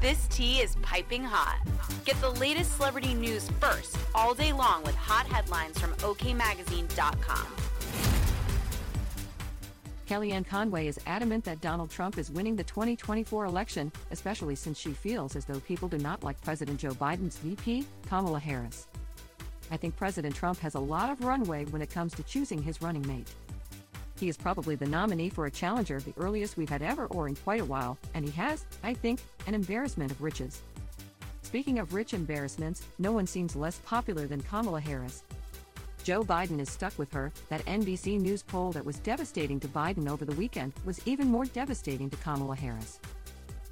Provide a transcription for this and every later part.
This tea is piping hot. Get the latest celebrity news first all day long with hot headlines from OKMagazine.com. Kellyanne Conway is adamant that Donald Trump is winning the 2024 election, especially since she feels as though people do not like President Joe Biden's VP, Kamala Harris. I think President Trump has a lot of runway when it comes to choosing his running mate. He is probably the nominee for a challenger, the earliest we've had ever or in quite a while, and he has, I think, an embarrassment of riches. Speaking of rich embarrassments, no one seems less popular than Kamala Harris. Joe Biden is stuck with her. That NBC News poll that was devastating to Biden over the weekend was even more devastating to Kamala Harris.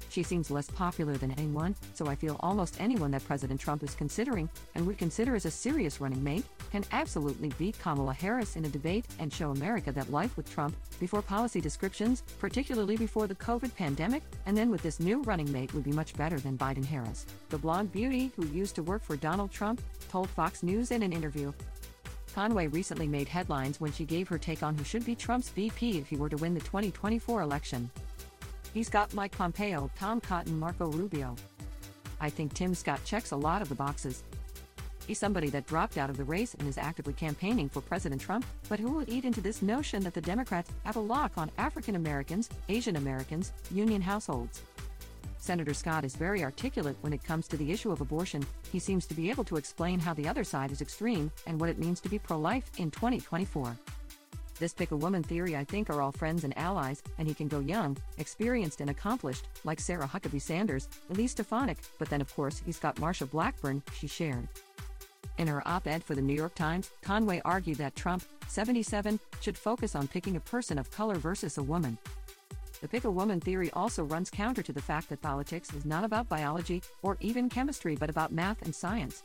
She seems less popular than anyone, so I feel almost anyone that President Trump is considering and would consider as a serious running mate can absolutely beat Kamala Harris in a debate and show America that life with Trump, before policy descriptions, particularly before the COVID pandemic, and then with this new running mate would be much better than Biden Harris. The blonde beauty, who used to work for Donald Trump, told Fox News in an interview. Conway recently made headlines when she gave her take on who should be Trump's VP if he were to win the 2024 election. He's got Mike Pompeo, Tom Cotton, Marco Rubio. I think Tim Scott checks a lot of the boxes. He's somebody that dropped out of the race and is actively campaigning for President Trump, but who will eat into this notion that the Democrats have a lock on African Americans, Asian Americans, union households? Senator Scott is very articulate when it comes to the issue of abortion. He seems to be able to explain how the other side is extreme and what it means to be pro life in 2024. This pick a woman theory, I think, are all friends and allies, and he can go young, experienced, and accomplished, like Sarah Huckabee Sanders, Elise Stefanik, but then, of course, he's got Marsha Blackburn, she shared. In her op ed for the New York Times, Conway argued that Trump, 77, should focus on picking a person of color versus a woman. The pick a woman theory also runs counter to the fact that politics is not about biology or even chemistry but about math and science.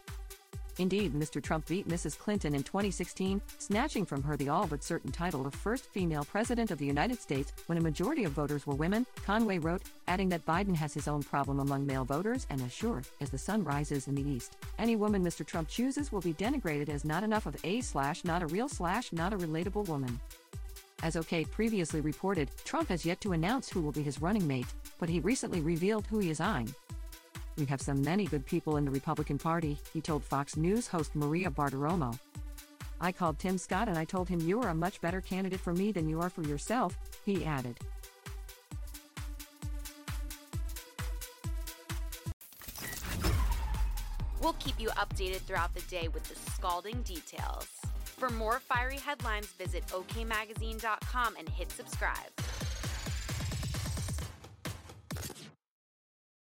Indeed, Mr. Trump beat Mrs. Clinton in 2016, snatching from her the all but certain title of first female president of the United States when a majority of voters were women, Conway wrote, adding that Biden has his own problem among male voters and as sure as the sun rises in the east, any woman Mr. Trump chooses will be denigrated as not enough of a slash not a real slash not a relatable woman. As OK previously reported, Trump has yet to announce who will be his running mate, but he recently revealed who he is eyeing. We have some many good people in the Republican Party, he told Fox News host Maria Bartiromo. I called Tim Scott and I told him you are a much better candidate for me than you are for yourself, he added. We'll keep you updated throughout the day with the scalding details. For more fiery headlines, visit OKMagazine.com and hit subscribe.